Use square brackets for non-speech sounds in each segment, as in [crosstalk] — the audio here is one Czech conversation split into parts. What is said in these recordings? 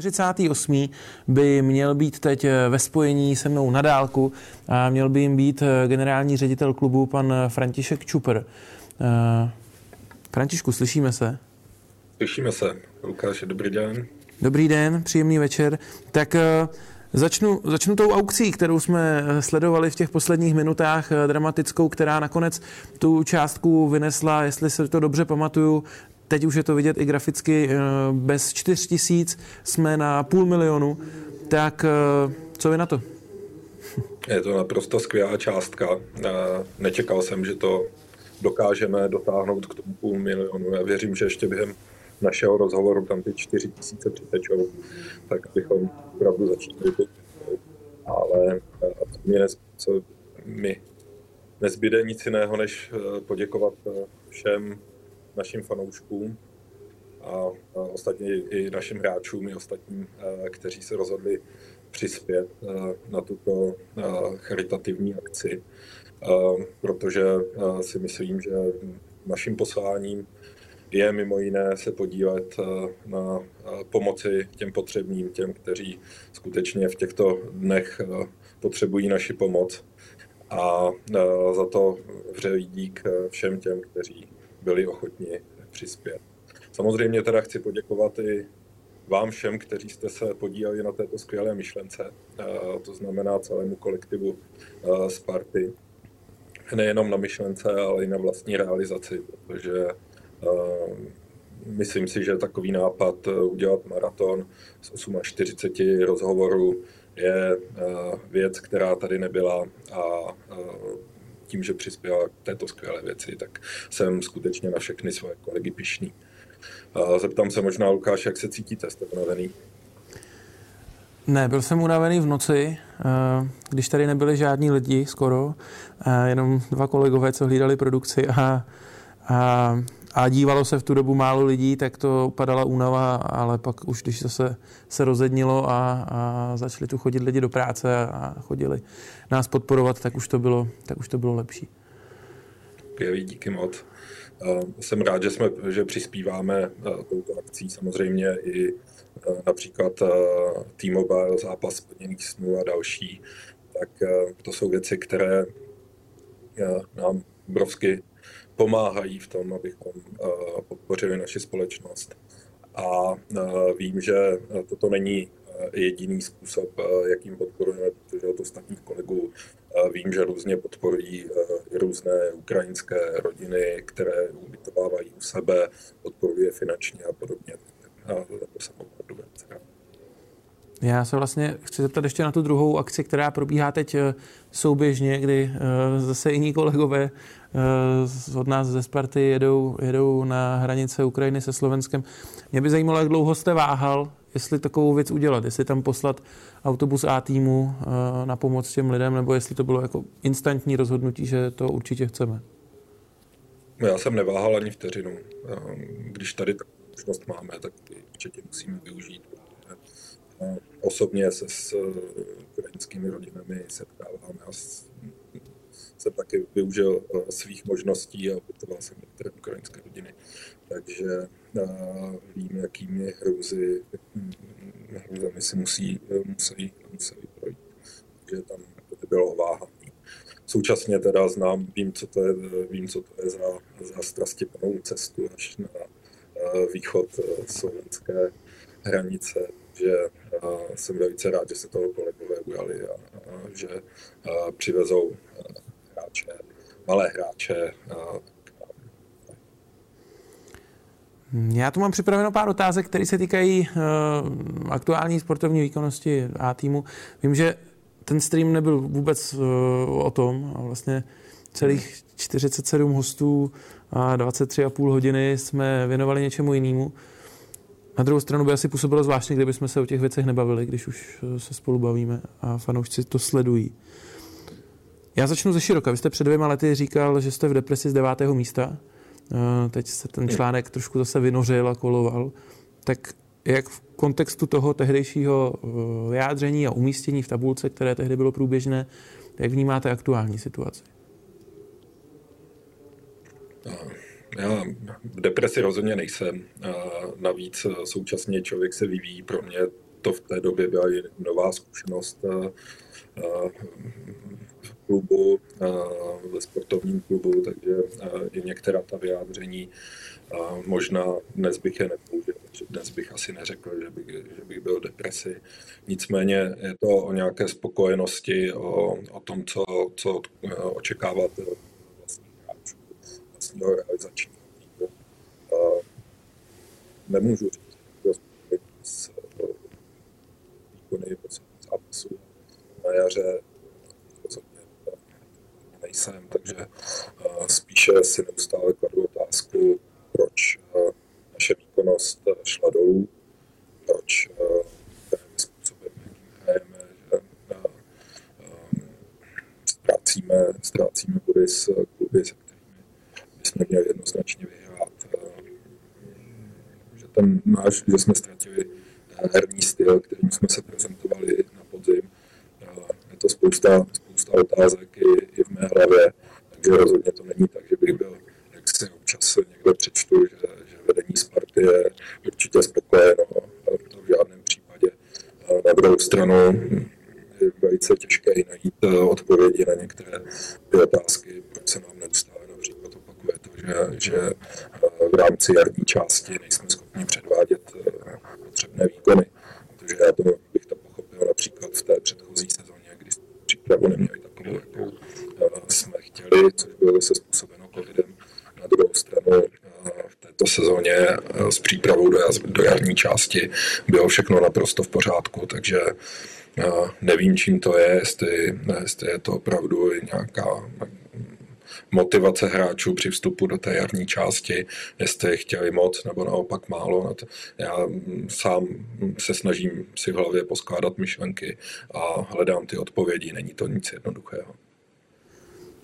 48. by měl být teď ve spojení se mnou na dálku a měl by jim být generální ředitel klubu pan František Čuper. Františku, slyšíme se? Slyšíme se. Lukáš, dobrý den. Dobrý den, příjemný večer. Tak Začnu, začnu tou aukcí, kterou jsme sledovali v těch posledních minutách, dramatickou, která nakonec tu částku vynesla, jestli se to dobře pamatuju, Teď už je to vidět i graficky, eh, bez 4 tisíc jsme na půl milionu. Tak eh, co vy na to? Je to naprosto skvělá částka. Eh, nečekal jsem, že to dokážeme dotáhnout k tomu půl milionu. Já věřím, že ještě během našeho rozhovoru tam ty 4 tisíce přitečou, tak bychom opravdu začali Ale mě nez, co mi nezbyde nic jiného, než poděkovat všem našim fanouškům a ostatně i našim hráčům, i ostatním, kteří se rozhodli přispět na tuto charitativní akci, protože si myslím, že naším posláním je mimo jiné se podílet na pomoci těm potřebným, těm, kteří skutečně v těchto dnech potřebují naši pomoc. A za to vřelý dík všem těm, kteří byli ochotni přispět. Samozřejmě teda chci poděkovat i vám všem, kteří jste se podíleli na této skvělé myšlence, to znamená celému kolektivu Sparty. Nejenom na myšlence, ale i na vlastní realizaci, protože myslím si, že takový nápad udělat maraton z 48 rozhovorů je věc, která tady nebyla a tím, že přispěla k této skvělé věci, tak jsem skutečně na všechny své kolegy pišný. Zeptám se možná, Lukáš, jak se cítíte? Jste unavený? Ne, byl jsem unavený v noci, eh, když tady nebyli žádní lidi skoro, eh, jenom dva kolegové, co hlídali produkci a, a a dívalo se v tu dobu málo lidí, tak to padala únava, ale pak už když zase se rozednilo a, a začali tu chodit lidi do práce a chodili nás podporovat, tak už to bylo, tak už to bylo lepší. Skvělý, díky moc. Jsem rád, že, jsme, že přispíváme touto akcí samozřejmě i například T-Mobile, zápas splněných snů a další. Tak to jsou věci, které nám obrovsky pomáhají v tom, abychom eh, podpořili naši společnost. A eh, vím, že toto není eh, jediný způsob, jakým podporujeme, protože od ostatních kolegů vím, že různě podporují různé ukrajinské rodiny, které ubytovávají u sebe, podporuje finančně a podobně. Já se vlastně chci zeptat ještě na tu druhou akci, která probíhá teď souběžně, kdy zase jiní kolegové Eh, od nás ze Sparty jedou, jedou na hranice Ukrajiny se Slovenskem. Mě by zajímalo, jak dlouho jste váhal, jestli takovou věc udělat, jestli tam poslat autobus A týmu eh, na pomoc těm lidem, nebo jestli to bylo jako instantní rozhodnutí, že to určitě chceme. No, já jsem neváhal ani vteřinu. Eh, když tady tak možnost máme, tak určitě musíme využít. Osobně se s ukrajinskými rodinami setkáváme a jsem taky využil eh, svých možností a ubytoval jsem některé ukrajinské rodiny. Takže uh, vím, jakými hrůzy, hm, hrůzami si musí, musí, musí projít. Takže tam to bylo váhání. Současně teda znám, vím, co to je, vím, co to je za, za strastiplnou cestu až na východ slovenské hranice, že jsem velice rád, že se toho kolegové ujali a, a že uh, přivezou hráče, malé hráče. Já tu mám připraveno pár otázek, které se týkají uh, aktuální sportovní výkonnosti A týmu. Vím, že ten stream nebyl vůbec uh, o tom a vlastně celých 47 hostů a 23,5 hodiny jsme věnovali něčemu jinému. Na druhou stranu by asi působilo zvláštně, kdybychom se o těch věcech nebavili, když už se spolu bavíme a fanoušci to sledují. Já začnu ze široka. Vy jste před dvěma lety říkal, že jste v depresi z devátého místa. Eh, teď se ten článek trošku zase vynořil a koloval. Tak jak v kontextu toho tehdejšího eh, vyjádření a umístění v tabulce, které tehdy bylo průběžné, jak vnímáte aktuální situaci? já v depresi rozhodně nejsem. Navíc současně člověk se vyvíjí. Pro mě to v té době byla nová zkušenost klubu, ve sportovním klubu, takže i některá ta vyjádření možná dnes bych je nepoužil, dnes bych asi neřekl, že bych, že bych byl v depresi. Nicméně je to o nějaké spokojenosti, o, o tom, co, co očekávat vlastního realizačního týmu. Nemůžu říct, že s výkony zápasu na jaře nejsem, takže spíše si neustále kladu otázku, proč naše výkonnost šla dolů, proč způsobem, jakým hrajeme, že ztrácíme, ztrácíme body s kluby, se kterými bychom měli jednoznačně vyhrát. Že ten náš, že jsme ztratili herní styl, kterým jsme se prezentovali na podzim, je to spousta, spousta otázek i, i v mé hlavě, takže rozhodně to není tak, že bych byl jak si občas někde přečtu, že, že vedení Sparty je určitě spokojeno, to v žádném případě. Na druhou stranu je velice těžké najít eh, odpovědi na některé ty otázky, proč se nám neustále například opakuje to, že, že eh, v rámci jarní části nejsme schopni předvádět eh, potřebné výkony. Protože já to bych to pochopil například v té předchozí sezóně, kdy přípravu neměli takovou, jakou jsme chtěli, což bylo zase způsobeno covidem. Druhou stranu v této sezóně s přípravou do, do jarní části bylo všechno naprosto v pořádku, takže nevím, čím to je, jestli, jestli je to opravdu nějaká motivace hráčů při vstupu do té jarní části, jestli chtěli moc nebo naopak málo. Já sám se snažím si v hlavě poskládat myšlenky a hledám ty odpovědi. Není to nic jednoduchého.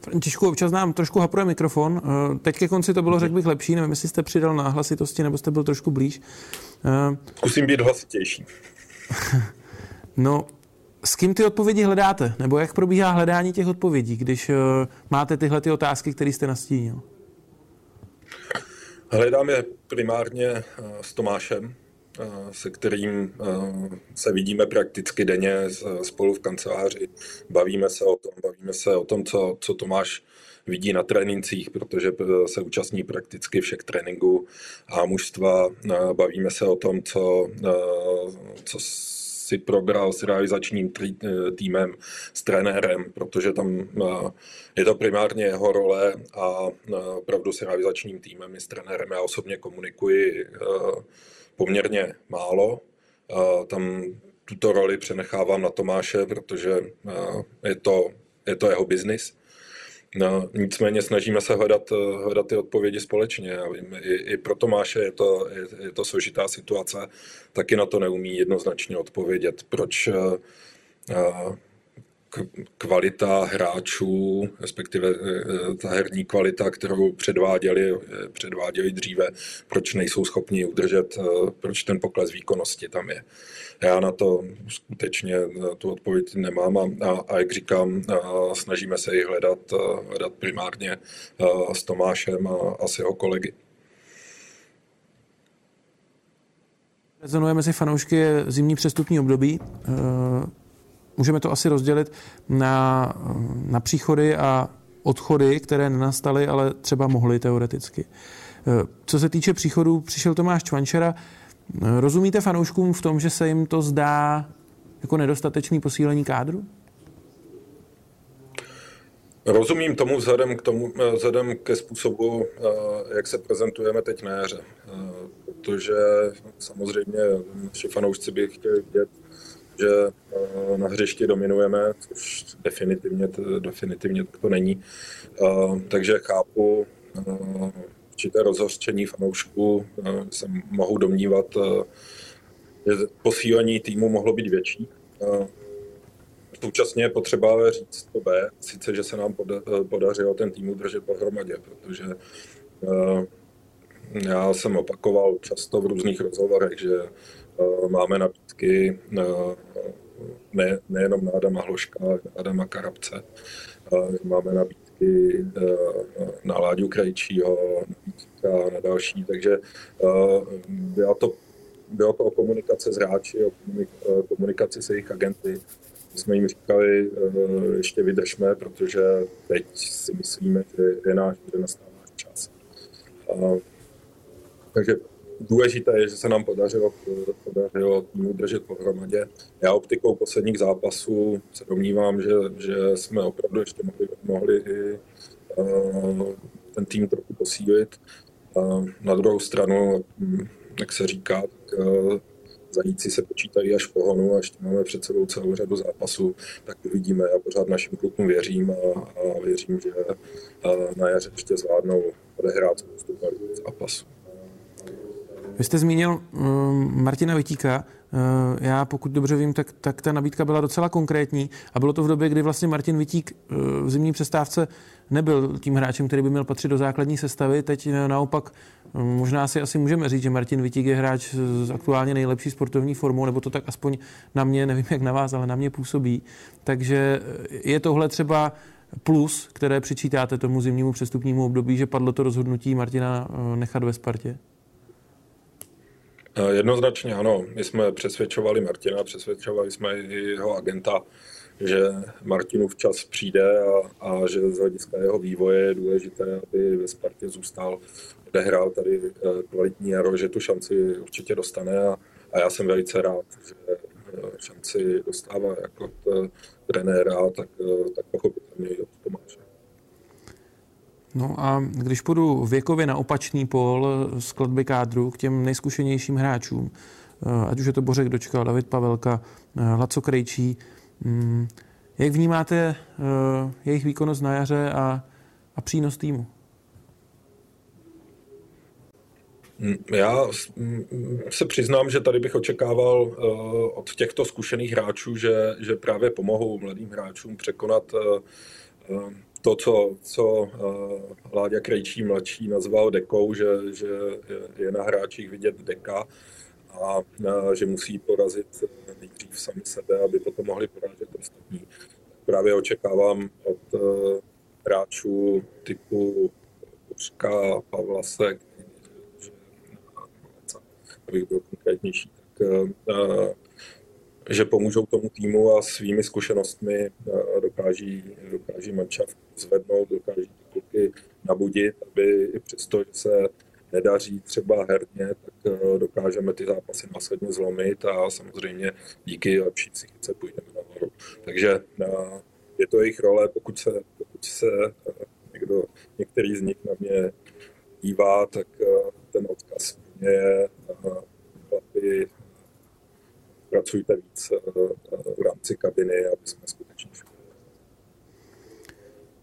Františku, občas nám trošku hapruje mikrofon. Eh, teď ke konci to bylo, řekl bych, lepší. Nevím, jestli jste přidal na hlasitosti, nebo jste byl trošku blíž. Eh, Zkusím být hlasitější. [laughs] no, s kým ty odpovědi hledáte? Nebo jak probíhá hledání těch odpovědí, když uh, máte tyhle ty otázky, které jste nastínil? Hledám je primárně s Tomášem, se kterým se vidíme prakticky denně spolu v kanceláři. Bavíme se o tom, bavíme se o tom, co, co Tomáš vidí na trénincích, protože se účastní prakticky všech tréninků a mužstva. Bavíme se o tom, co, co si probral s realizačním eh, týmem, s trenérem, protože tam eh, je to primárně jeho role a eh, opravdu s realizačním týmem i s trenérem já osobně komunikuji poměrně málo. Tam tuto roli přenechávám na Tomáše, protože je to, je to jeho biznis. No, nicméně snažíme se hledat, hledat ty odpovědi společně. Já vím, i, i pro Tomáše je to, je, je to složitá situace, taky na to neumí jednoznačně odpovědět, proč uh, kvalita hráčů, respektive eh, ta herní kvalita, kterou předváděli, eh, předváděli dříve, proč nejsou schopni udržet, eh, proč ten pokles výkonnosti tam je. Já na to skutečně tu odpověď nemám a, a, jak říkám, snažíme se ji hledat, hledat primárně s Tomášem a, a s jeho kolegy. Rezonuje mezi fanoušky zimní přestupní období. Můžeme to asi rozdělit na, na příchody a odchody, které nenastaly, ale třeba mohly teoreticky. Co se týče příchodů, přišel Tomáš Čvančera. Rozumíte fanouškům v tom, že se jim to zdá jako nedostatečný posílení kádru? Rozumím tomu vzhledem, k tomu vzhledem ke způsobu, jak se prezentujeme teď na jaře. Protože samozřejmě naši fanoušci by chtěli vidět že eh, na hřišti dominujeme, což definitivně, definitivně to není. Eh, takže chápu eh, určité rozhořčení fanoušků, se mohu domnívat, že posílení týmu mohlo být větší. Současně je potřeba říct to B, sice, že se nám podařilo ten tým udržet pohromadě, protože já jsem opakoval často v různých rozhovorech, že máme nabídky ne, nejenom na Adama Hloška, ale na Adama Karabce. Máme nabídky na Láďu Krajčího, a na další, takže byla to, bylo to o komunikace s hráči, o komunikaci s jejich agenty. My jsme jim říkali, ještě vydržme, protože teď si myslíme, že je náš, že nastává čas. Takže důležité je, že se nám podařilo, podařilo týmu držet pohromadě. Já optikou posledních zápasů se domnívám, že, že jsme opravdu ještě mohli, mohli i uh, ten tým trochu posílit. Uh, na druhou stranu, hm, jak se říká, tak uh, zajíci se počítají až v pohonu a ještě máme před sebou celou řadu zápasů, tak uvidíme. Já pořád našim klukům věřím a, a věřím, že na jaře ještě zvládnou odehrát spoustu zápasů. Vy jste zmínil uh, Martina Vitíka. Uh, já pokud dobře vím, tak, tak ta nabídka byla docela konkrétní a bylo to v době, kdy vlastně Martin Vitík uh, v zimní přestávce nebyl tím hráčem, který by měl patřit do základní sestavy. Teď naopak uh, možná si asi můžeme říct, že Martin Vitík je hráč s aktuálně nejlepší sportovní formou, nebo to tak aspoň na mě, nevím jak na vás, ale na mě působí. Takže je tohle třeba plus, které přičítáte tomu zimnímu přestupnímu období, že padlo to rozhodnutí Martina nechat ve Spartě? Eh, jednoznačně ano. My jsme přesvědčovali Martina, přesvědčovali jsme i jeho agenta, že Martinu včas přijde a, a že z hlediska jeho vývoje je důležité, aby ve Spartě zůstal, odehrál tady eh, kvalitní jaro, že tu šanci určitě dostane a, a já jsem velice rád, že eh, šanci dostává jako trenéra, tak, tak pochopitelně i. No a když půjdu věkově na opačný pol skladby kádru k těm nejzkušenějším hráčům, eh, ať už je to Bořek Dočka, David Pavelka, eh, Laco Krejčí, mm, jak vnímáte eh, jejich výkonnost na jaře a, a přínos týmu? Mm, já mm, se přiznám, že tady bych očekával od těchto zkušených hráčů, že, že právě pomohou mladým hráčům překonat to, co, co uh, Láďa Krejčí mladší nazval dekou, že, že je na hráčích vidět deka a uh, že musí porazit nejdřív sami sebe, aby potom mohli porazit ostatní. Právě očekávám od uh, hráčů typu Kuřka, Pavlasek, abych byl konkrétnější, tak uh, že pomůžou tomu týmu a svými zkušenostmi eh, dokáží, dokáží manšaft zvednout, dokáží ty kluky nabudit, aby i přesto, že se nedaří třeba herně, tak eh, dokážeme ty zápasy následně zlomit a samozřejmě díky lepší psychice půjdeme nahoru. Takže eh, je to jejich role, pokud se, pokud se někdo, některý z nich na mě dívá, tak ten odkaz mě je chlapi, pracujte víc eh, v rámci kabiny, aby jsme skutečně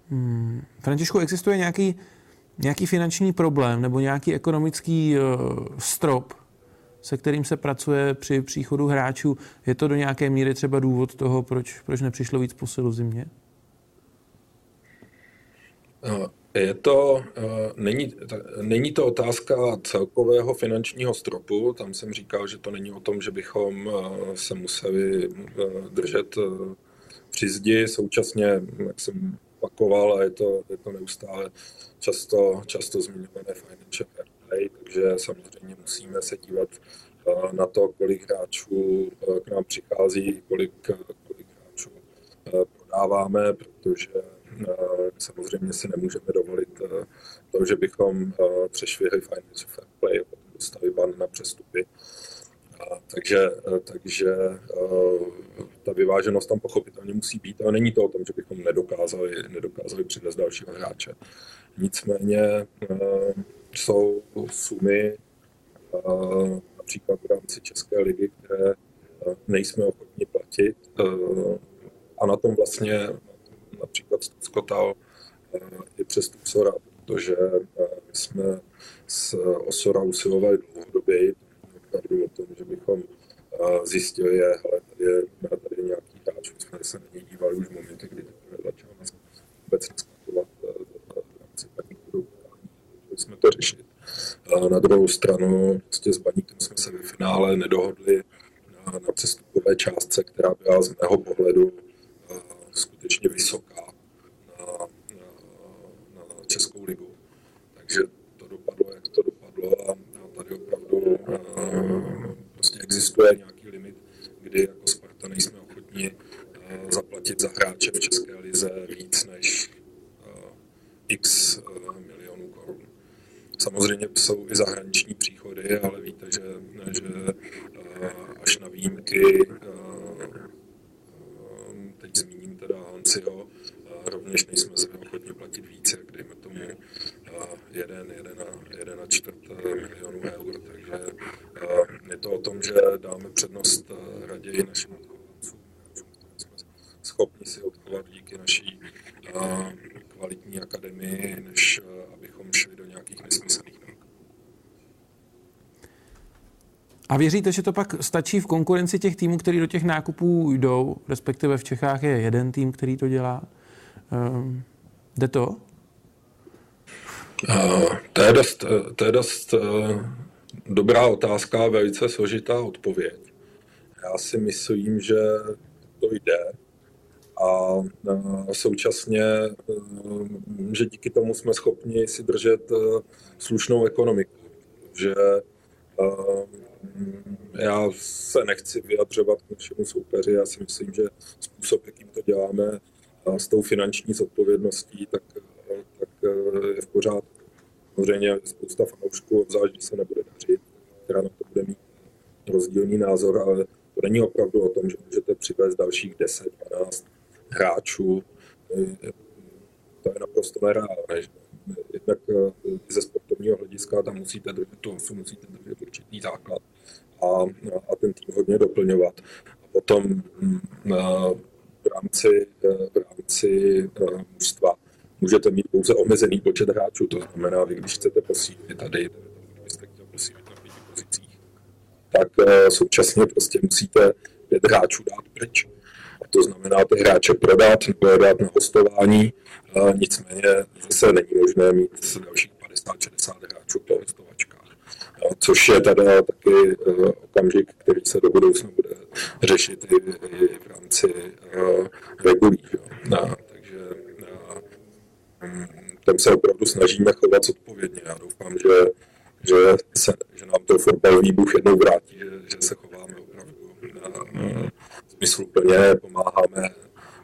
Hmm. Františku, existuje nějaký, nějaký finanční problém nebo nějaký ekonomický uh, strop, se kterým se pracuje při příchodu hráčů? Je to do nějaké míry třeba důvod toho, proč, proč nepřišlo víc posilu v zimě? Je to, eh, není, není to otázka celkového finančního stropu, tam jsem říkal, že to není o tom, že bychom eh, se museli eh, držet při zdi, současně, jak jsem opakoval, a je to, je to neustále často, často zmiňované financial play, takže samozřejmě musíme se dívat na to, kolik hráčů k nám přichází, kolik, kolik hráčů prodáváme, protože samozřejmě si nemůžeme dovolit eh, to, že bychom eh, přešvihli financial fair play dostali ban na přestupy. Takže, takže ta vyváženost tam pochopitelně musí být, ale není to o tom, že bychom nedokázali, nedokázali přivést dalšího hráče. Nicméně jsou sumy například v rámci České ligy, které nejsme ochotni platit a na tom vlastně například zkotal eh, i přes Osora, protože eh, my jsme s Osora usilovali dlouhodobě, o tom, že bychom eh, zjistili, je, hele, tady je, tady nějaký hráč, my jsme se na něj dívali už v momentě, kdy teprve začal vůbec naskakovat v rámci jsme to řešit. Na druhou stranu prostě s baníkem jsme se ve finále nedohodli na, na přestupové částce, která byla z mého pohledu skutečně vysoká na, na, na Českou ligu. Takže to dopadlo, jak to prostě existuje nějaký limit, kdy jako Sparta nejsme ochotni zaplatit za hráče v České lize víc než x milionů korun. Samozřejmě jsou i zahraniční příchody, ale víte, že, že až na výjimky, teď zmíním teda Hanciho, rovněž nejsme se ochotni platit více, jak dejme tomu jeden, jeden a, jeden a čtvrt milionů eur. Takže je to o tom, že dáme přednost raději našim odchovancům, jsme schopni si odchovat díky naší kvalitní akademii, než abychom šli do nějakých nesmyslných A věříte, že to pak stačí v konkurenci těch týmů, který do těch nákupů jdou, respektive v Čechách je jeden tým, který to dělá? Um, jde to? Uh, to je dost, to je dost uh, dobrá otázka a velice složitá odpověď. Já si myslím, že to jde a současně, že díky tomu jsme schopni si držet slušnou ekonomiku. Že já se nechci vyjadřovat k našemu soupeři, já si myslím, že způsob, jakým to děláme, s tou finanční zodpovědností, tak, tak je v pořádku. Samozřejmě spousta fanoušků, obzvlášť když se nebude dařit, která na to bude mít rozdílný názor, ale to není opravdu o tom, že můžete přivést dalších 10, 12 hráčů. To je naprosto nereálné. Jednak ze sportovního hlediska tam musíte držet to, musíte držet určitý základ a, a ten tým hodně doplňovat. A potom mm, v rámci, v rámci mužstva můžete mít pouze omezený počet hráčů, to znamená, vy když chcete posílit tady, kdybyste chtěl posílit na pěti pozicích, tak současně prostě musíte pět hráčů dát pryč. A to znamená ty hráče prodat nebo je dát na hostování, nicméně zase není možné mít dalších 50-60 hráčů po hostovačkách což je teda taky uh, okamžik, který se do budoucna bude řešit i, v rámci uh, regulí. Takže uh, tam se opravdu snažíme chovat zodpovědně. Já doufám, že, že, se, že nám to fotbalový bůh jednou vrátí, že, že se chováme opravdu uh, smysluplně, pomáháme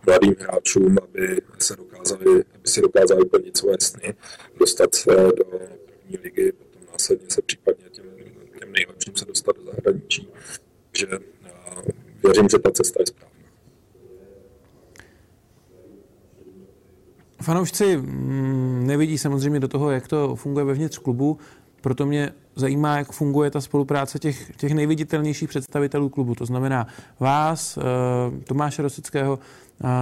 mladým hráčům, aby, se dokázali, aby si dokázali plnit svoje sny, dostat se do první ligy, následně se případně těm nejlepším se dostat do zahraničí. Takže věřím, že ta cesta je správná. Fanoušci mm, nevidí samozřejmě do toho, jak to funguje vevnitř klubu, proto mě zajímá, jak funguje ta spolupráce těch, těch nejviditelnějších představitelů klubu. To znamená vás, eh, Tomáše Rosického,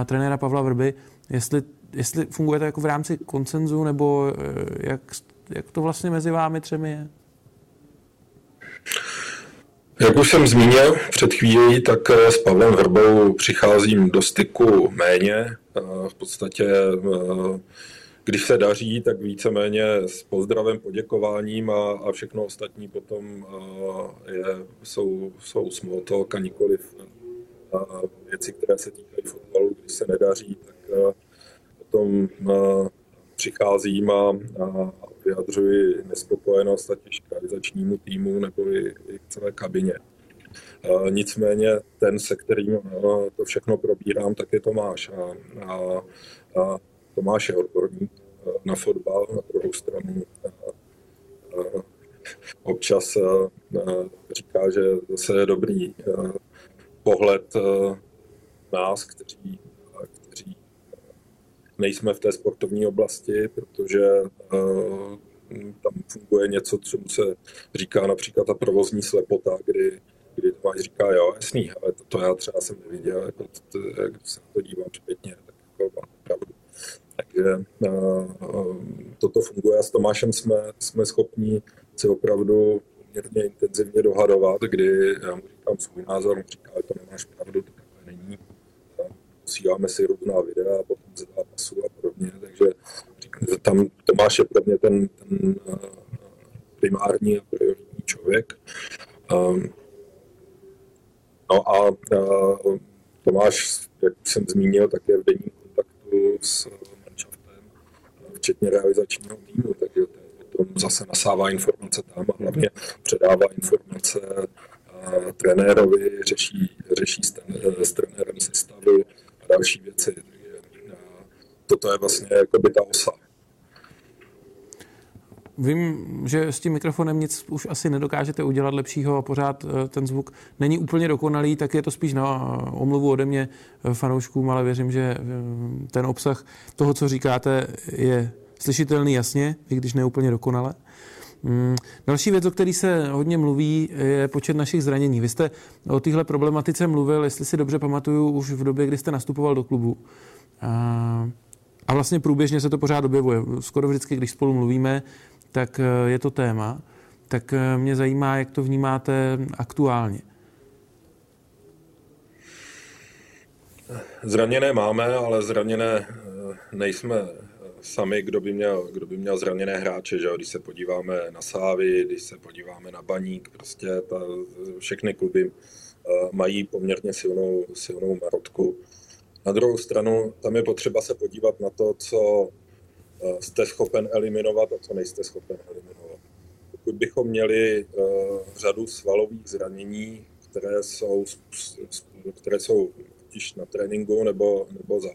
trenéra Pavla Vrby, jestli, jestli funguje to jako v rámci koncenzu, nebo eh, jak, jak to vlastně mezi vámi třemi je? Jak už jsem zmínil před chvílí, tak eh, s Pavlem Hrbou přicházím do styku méně. Eh, v podstatě, eh, když se daří, tak víceméně s pozdravem, poděkováním a, a všechno ostatní potom je, jsou, jsou talk a nikoliv věci, které se týkají fotbalu. Když se nedaří, tak potom přicházím a, a vyjadřuji nespokojenost ať již realizačnímu týmu nebo i, i k celé kabině. Nicméně ten, se kterým to všechno probírám, tak je Tomáš. A, a, a Tomáš je odborník na fotbal, na druhou stranu a, a, občas a, a říká, že zase je dobrý pohled nás, kteří nejsme v té sportovní oblasti, protože uh, tam funguje něco, co se říká například ta provozní slepota, kdy, kdy Tomáš říká, jo, jasný, ale to, to já třeba jsem neviděl, jako to, to, když se na to dívám zpětně, tak jako mám pravdu. Takže uh, toto funguje a s Tomášem jsme, jsme schopni se opravdu poměrně intenzivně dohadovat, kdy já mu říkám svůj názor, on říká, že to nemáš pravdu, to není posíláme si různá videa, potom ze zápasu a podobně, takže tam Tomáš je pro mě ten, ten eh, primární a prioritní člověk. Um, no a uh, Tomáš, jak jsem zmínil, tak je v denním kontaktu s manšaftem, včetně realizačního týmu, takže to, to on zase nasává informace tam a hlavně předává informace trenérovi, řeší, řeší s, ten, s trenérem sestavy a další věci. Toto je vlastně jako by ta osa. Vím, že s tím mikrofonem nic už asi nedokážete udělat lepšího a pořád eh, ten zvuk není úplně dokonalý, tak je to spíš na omluvu ode mě eh, fanouškům, ale věřím, že eh, ten obsah toho, co říkáte, je slyšitelný jasně, i když ne úplně dokonale. Mm, další věc, o který se hodně mluví, je počet našich zranění. Vy jste o téhle problematice mluvil, jestli si dobře pamatuju, už v době, kdy jste nastupoval do klubu. A, a vlastně průběžně se to pořád objevuje. Skoro vždycky, když spolu mluvíme, tak eh, je to téma. Tak eh, mě zajímá, jak to vnímáte aktuálně. Zraněné máme, ale zraněné eh, nejsme sami, kdo by měl, kdo by měl zraněné hráče, že když se podíváme na Sávy, když se podíváme na Baník, prostě ta, všechny kluby mají poměrně silnou, silnou marotku. Na druhou stranu, tam je potřeba se podívat na to, co Eh, jste schopen eliminovat a co nejste schopen eliminovat. Pokud bychom měli uh, řadu svalových zranění, které jsou, které jsou tiž na tréninku nebo, nebo za,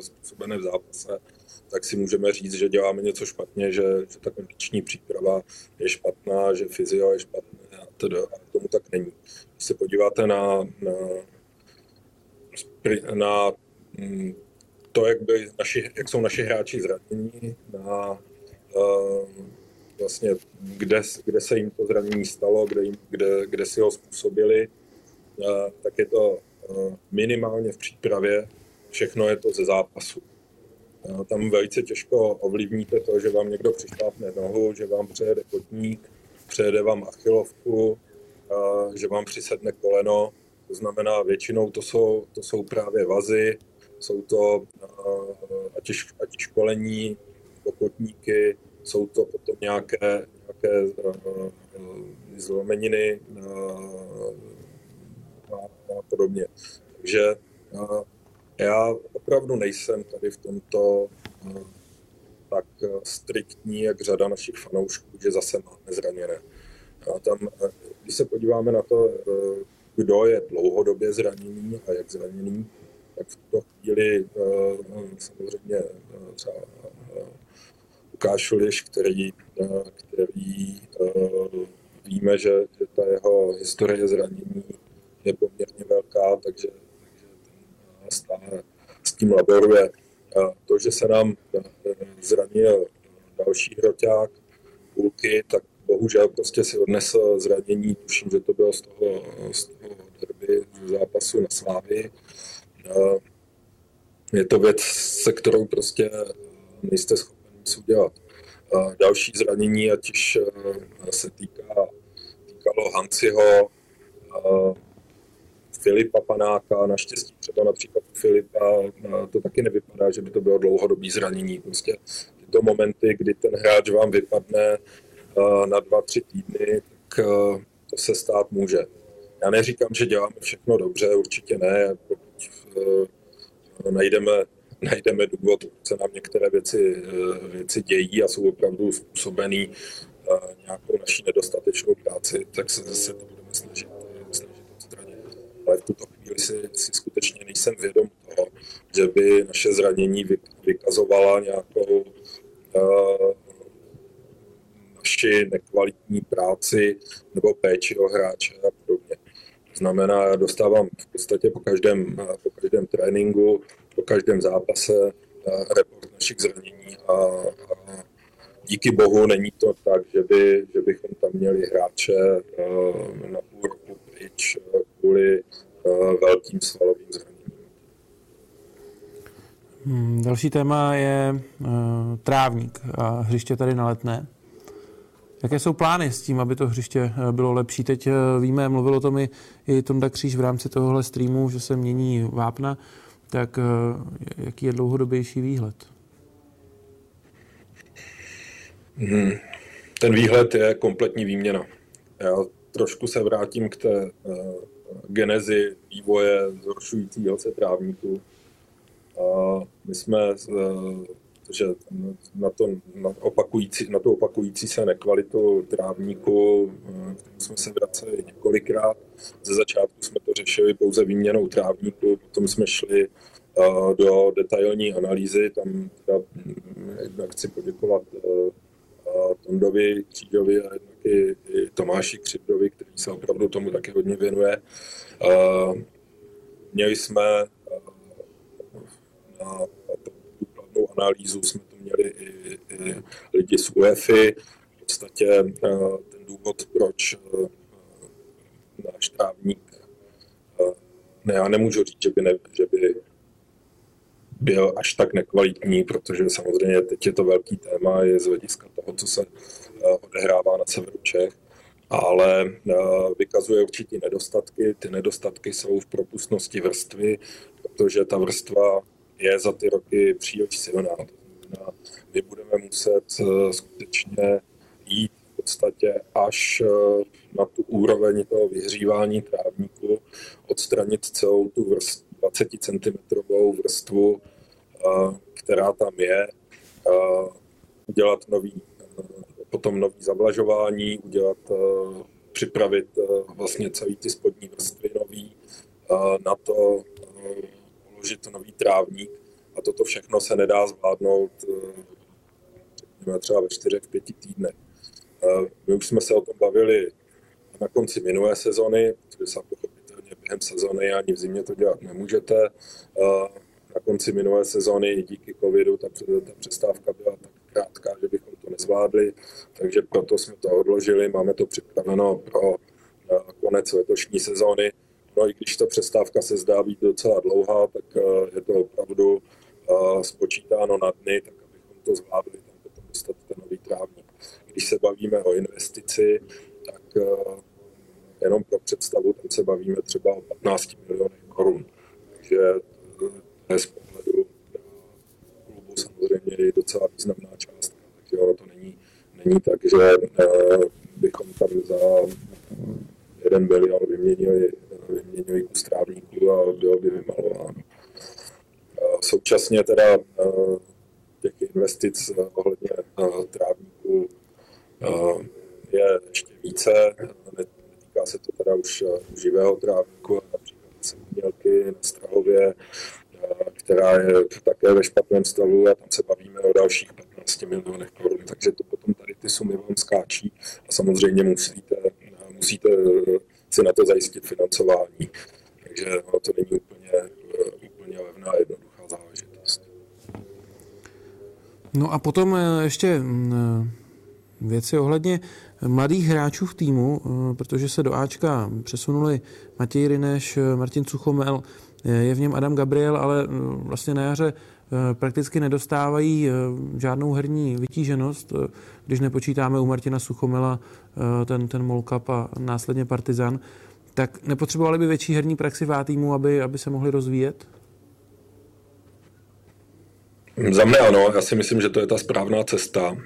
způsobené v zápase, tak si můžeme říct, že děláme něco špatně, že, že ta kondiční příprava je špatná, že fyzio je špatné a tedy. A tomu tak není. Když se podíváte na, na, na mm, to, jak, by naši, jak jsou naši hráči zranění, na uh, vlastně, kde, kde se jim to zranění stalo, kde, jim, kde, kde si ho způsobili, uh, tak je to uh, minimálně v přípravě, všechno je to ze zápasu. Tam velice těžko ovlivníte to, že vám někdo přišlápne nohu, že vám přejede kotník, přejede vám achilovku, že vám přisedne koleno, to znamená, většinou to jsou, to jsou právě vazy, jsou to ať, ať školení, popotníky, jsou to potom nějaké, nějaké zlomeniny a, podobně. Takže já opravdu nejsem tady v tomto uh, tak striktní, jak řada našich fanoušků, že zase máme zraněné. A tam, když se podíváme na to, kdo je dlouhodobě zraněný a jak zraněný, tak v tuto chvíli eh, samozřejmě eh, třeba eh, Lukáš Liš, který, který víme, že, že ta jeho historie zranění je poměrně velká, takže, stále s tím laboruje. To, že se nám zranil další hroťák, půlky, tak bohužel prostě si odnesl zranění, tuším, že to bylo z toho, z toho derby z zápasu na Slávy. Je to věc, se kterou prostě nejste schopen nic udělat. Další zranění, ať už eh, se týká, týkalo Hanciho, eh, Filipa Panáka, naštěstí třeba například u Filipa to taky nevypadá, že by to bylo dlouhodobý zranění. Prostě tyto momenty, kdy ten hráč vám vypadne na dva, tři týdny, tak to se stát může. Já neříkám, že děláme všechno dobře, určitě ne. Pokud najdeme, najdeme důvod, proč se nám některé věci, eh, věci dějí a jsou opravdu způsobený eh, nějakou naší nedostatečnou práci, tak se zase to budeme snažit. Ale v tuto chvíli si, si skutečně nejsem vědom toho, že by naše zranění vykazovala nějakou uh, naši nekvalitní práci nebo péči o hráče a podobně. Znamená, já dostávám v podstatě po každém, po každém tréninku, po každém zápase eh, report našich zranění a, a díky bohu není to tak, že, by, že bychom tam měli hráče eh, na půl roku pryč eh, kvůli velkým svalovým zraněním. Hmm, další téma je uh, trávník a hřiště tady na letné. Jaké jsou plány s tím, aby to hřiště eh, bylo lepší? Teď eh, víme, mluvil o tom i, i Tonda Kříž v rámci tohohle streamu, že se mění vápna, tak eh, jaký je dlouhodobější výhled? Hmm. Ten výhled je kompletní výměna. Já trošku se vrátím k té uh, genezi vývoje zhoršujícího se trávníku. Uh, my jsme uh, protože na, to, na, opakující, na tu opakující se nekvalitu trávníku, k jsme se vraceli několikrát. Ze začátku jsme to řešili pouze výměnou trávníku, potom jsme šli do detailní analýzy. Tam teda mm, jednak chci poděkovat Tondovi Kříďovi a jednak i, i Tomáši Křivdovi, který se opravdu tomu taky hodně věnuje. Měli jsme na důkladnou analýzu jsme tu měli i, i lidi z UEFI. V podstatě ten důvod, proč náš trávník ne, já nemůžu říct, že by, ne, že by byl až tak nekvalitní, protože samozřejmě teď je to velký téma je z hlediska toho, co se eh, odehrává na severu Čech, ale eh, vykazuje určitě nedostatky. Ty nedostatky jsou v propustnosti vrstvy, protože ta vrstva je za ty roky příliš silná. my budeme muset eh, skutečně jít v podstatě až na tu úroveň toho vyhřívání trávníku, odstranit celou tu vrstvu 20 cm vrstvu, která tam je, udělat nový, potom nový zavlažování, udělat, připravit vlastně celý ty spodní vrstvy nový, na to položit nový trávník a toto všechno se nedá zvládnout třeba ve čtyřech, pěti týdnech. My už jsme se o tom bavili na konci minulé sezony, protože během sezony ani v zimě to dělat nemůžete na konci minulé sezóny díky covidu ta, ta přestávka byla tak krátká, že bychom to nezvládli, takže proto jsme to odložili, máme to připraveno pro eh, konec letošní sezóny. No i když ta přestávka se zdá být docela dlouhá, tak eh, je to opravdu eh, spočítáno na dny, tak abychom to zvládli, tam potom dostat ten nový trávník. Když se bavíme o investici, tak jenom pro představu, tam se bavíme třeba o 15 milionech korun. Takže z pohledu klubu samozřejmě je docela významná částka, takže ono to není, není tak, že eh, bychom tam za jeden milion vyměnili, vyměnili kus trávníků a bylo by vymalováno. Současně teda eh, těch investic ohledně eh, trávníků je ještě více. Netýká se to teda už živého trávníku, například zemědělky na Strahově, která je také ve špatném stavu a tam se bavíme o dalších 15 milionech korun. Takže to potom tady ty sumy vám skáčí a samozřejmě musíte, musíte si na to zajistit financování. Takže to není úplně, úplně levná jednoduchá záležitost. No a potom eh, ještě mm, věci ohledně mladých hráčů v týmu, eh, protože se do Ačka přesunuli Matěj Rineš, Martin Cuchomel, je v něm Adam Gabriel, ale eh, vlastně na jaře eh, prakticky nedostávají eh, žádnou herní vytíženost, když nepočítáme u Martina Suchomela ten, ten Molkap a následně Partizan, tak nepotřebovali by větší herní praxi v týmu, aby, aby se mohli rozvíjet? Za mě ano, já si myslím, že to je ta správná cesta.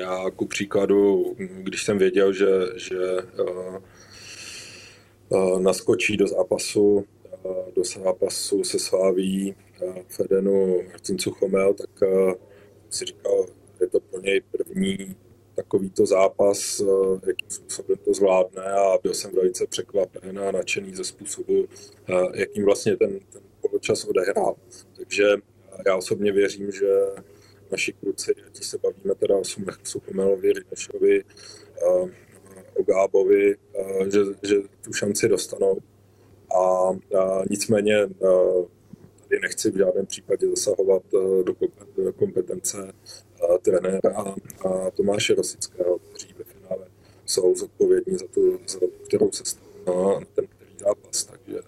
Já ku příkladu, když jsem věděl, že, že naskočí do zápasu do zápasu se sláví v Edenu Martin Cuchomel, tak si říkal, je to pro něj první takovýto zápas, jakým způsobem to zvládne a byl jsem velice překvapen a nadšený ze způsobu, jakým vlastně ten, ten poločas odehrál. Takže já osobně věřím, že naši kluci, ať se bavíme teda o Suchomelovi, Rinešovi, o Gábovi, že, že tu šanci dostanou. A, a nicméně tady nechci v žádném případě zasahovat do kompetence trenéra a Tomáše Rosického, kteří ve finále jsou zodpovědní za tu, za kterou se na, na ten který zápas. Takže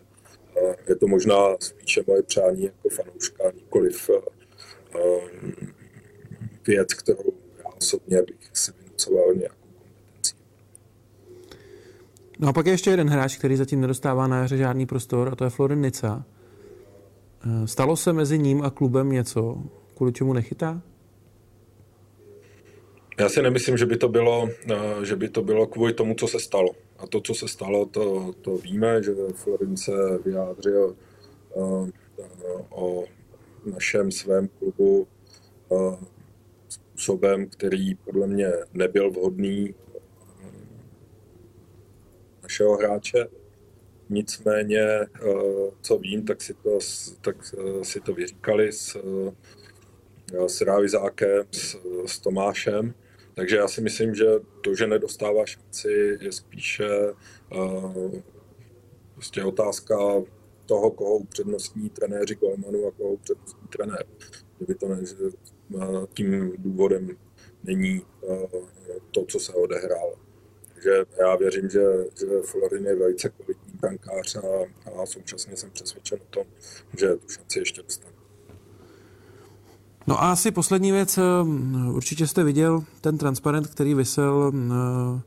je to možná spíše moje přání jako fanouška, nikoliv věc, kterou já osobně bych si vynucoval nějak No a pak je ještě jeden hráč, který zatím nedostává na jaře žádný prostor a to je Florin Nica. Eh, stalo se mezi ním a klubem něco, kvůli čemu nechytá? Já si nemyslím, že by to bylo, eh, že by to bylo kvůli tomu, co se stalo. A to, co se stalo, to, to víme, že Florin se vyjádřil eh, o našem svém klubu způsobem, který podle mě nebyl vhodný našeho hráče. Nicméně, co vím, tak si to, tak si to vyříkali s, s Rávizákem, s, s Tomášem. Takže já si myslím, že to, že nedostává šanci, je spíše uh, prostě otázka toho, koho upřednostní trenéři Golmanu a koho upřednostní trenér. Kdyby to ne, že tím důvodem není uh, to, co se odehrálo. Takže já věřím, že, že Florin je velice kvalitní brankář a, a současně jsem přesvědčen o tom, že tu šanci ještě dostane. No a asi poslední věc, eh, určitě jste viděl ten transparent, který vysel eh,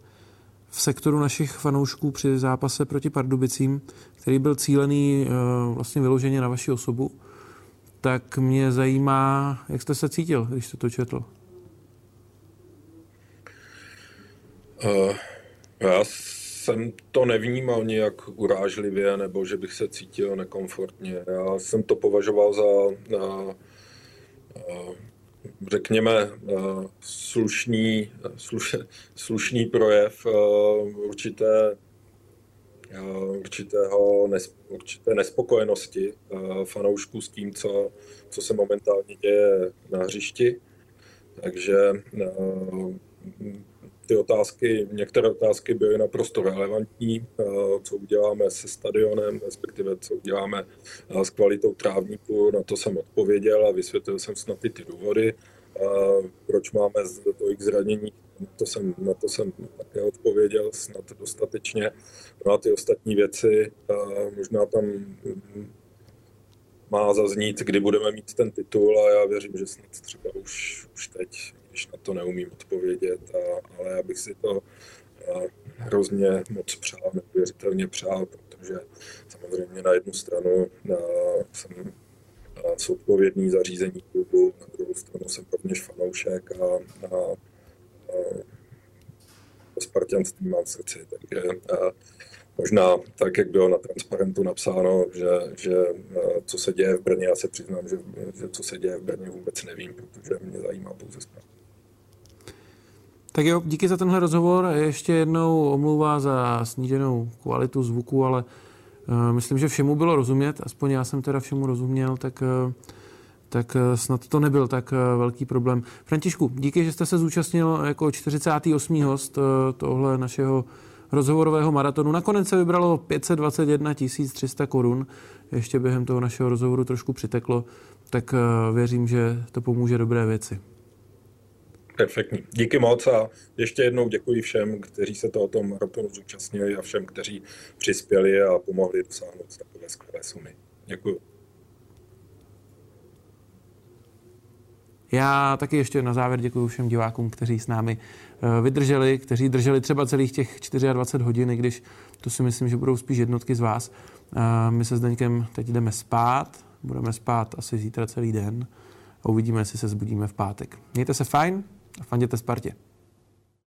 v sektoru našich fanoušků při zápase proti Pardubicím, který byl cílený eh, vlastně vyloženě na vaši osobu. Tak mě zajímá, jak jste se cítil, když jste to četl? Uh, já jsem to nevnímal nějak urážlivě, nebo že bych se cítil nekomfortně. Já jsem to považoval za uh, řekněme, eh, slušný, sluš, slušný projev eh, určité, určitého určité nespokojenosti fanoušků s tím, co, co se momentálně děje na hřišti. Takže ty otázky, některé otázky byly naprosto relevantní, eh, co uděláme se stadionem, respektive co uděláme eh, s kvalitou trávníku, na to jsem odpověděl a vysvětlil jsem snad i ty důvody, eh, proč máme tolik zranění, na to jsem, na to jsem také odpověděl snad dostatečně. No a ty ostatní věci, možná tam mm, má zaznít, kdy budeme mít ten titul a já věřím, že snad třeba už, už teď když na to neumím odpovědět, a, ale já bych si to hrozně moc přál, neuvěřitelně přál, protože samozřejmě na jednu stranu a, jsem zodpovědný za řízení klubu, na druhou stranu jsem rovněž fanoušek a, a, a spartianství mám v srdci. Takže a, možná tak, jak bylo na transparentu napsáno, že, že co se děje v Brně, já se přiznám, že, že co se děje v Brně vůbec nevím, protože mě zajímá pouze. Tak jo, díky za tenhle rozhovor. Ještě jednou omlouvá za sníženou kvalitu zvuku, ale uh, myslím, že všemu bylo rozumět. Aspoň já jsem teda všemu rozuměl, tak, uh, tak uh, snad to nebyl tak velký problém. Františku, díky, že jste se zúčastnil jako 48. host tohle našeho rozhovorového maratonu. Nakonec se vybralo 521 300 korun. Ještě během toho našeho rozhovoru trošku přiteklo, tak věřím, že to pomůže dobré věci. Perfektní. Díky moc a ještě jednou děkuji všem, kteří se tohoto maratonu zúčastnili a všem, kteří přispěli a pomohli dosáhnout takové skvělé sumy. Děkuji. Já taky ještě na závěr děkuji všem divákům, kteří s námi eh, vydrželi, kteří drželi třeba celých těch 24 hodin, když to si myslím, že budou spíš jednotky z vás. Eh, my se s Deňkem teď jdeme spát, budeme spát asi zítra celý den a uvidíme, jestli se zbudíme v pátek. Mějte se fajn, fanděte Spartě.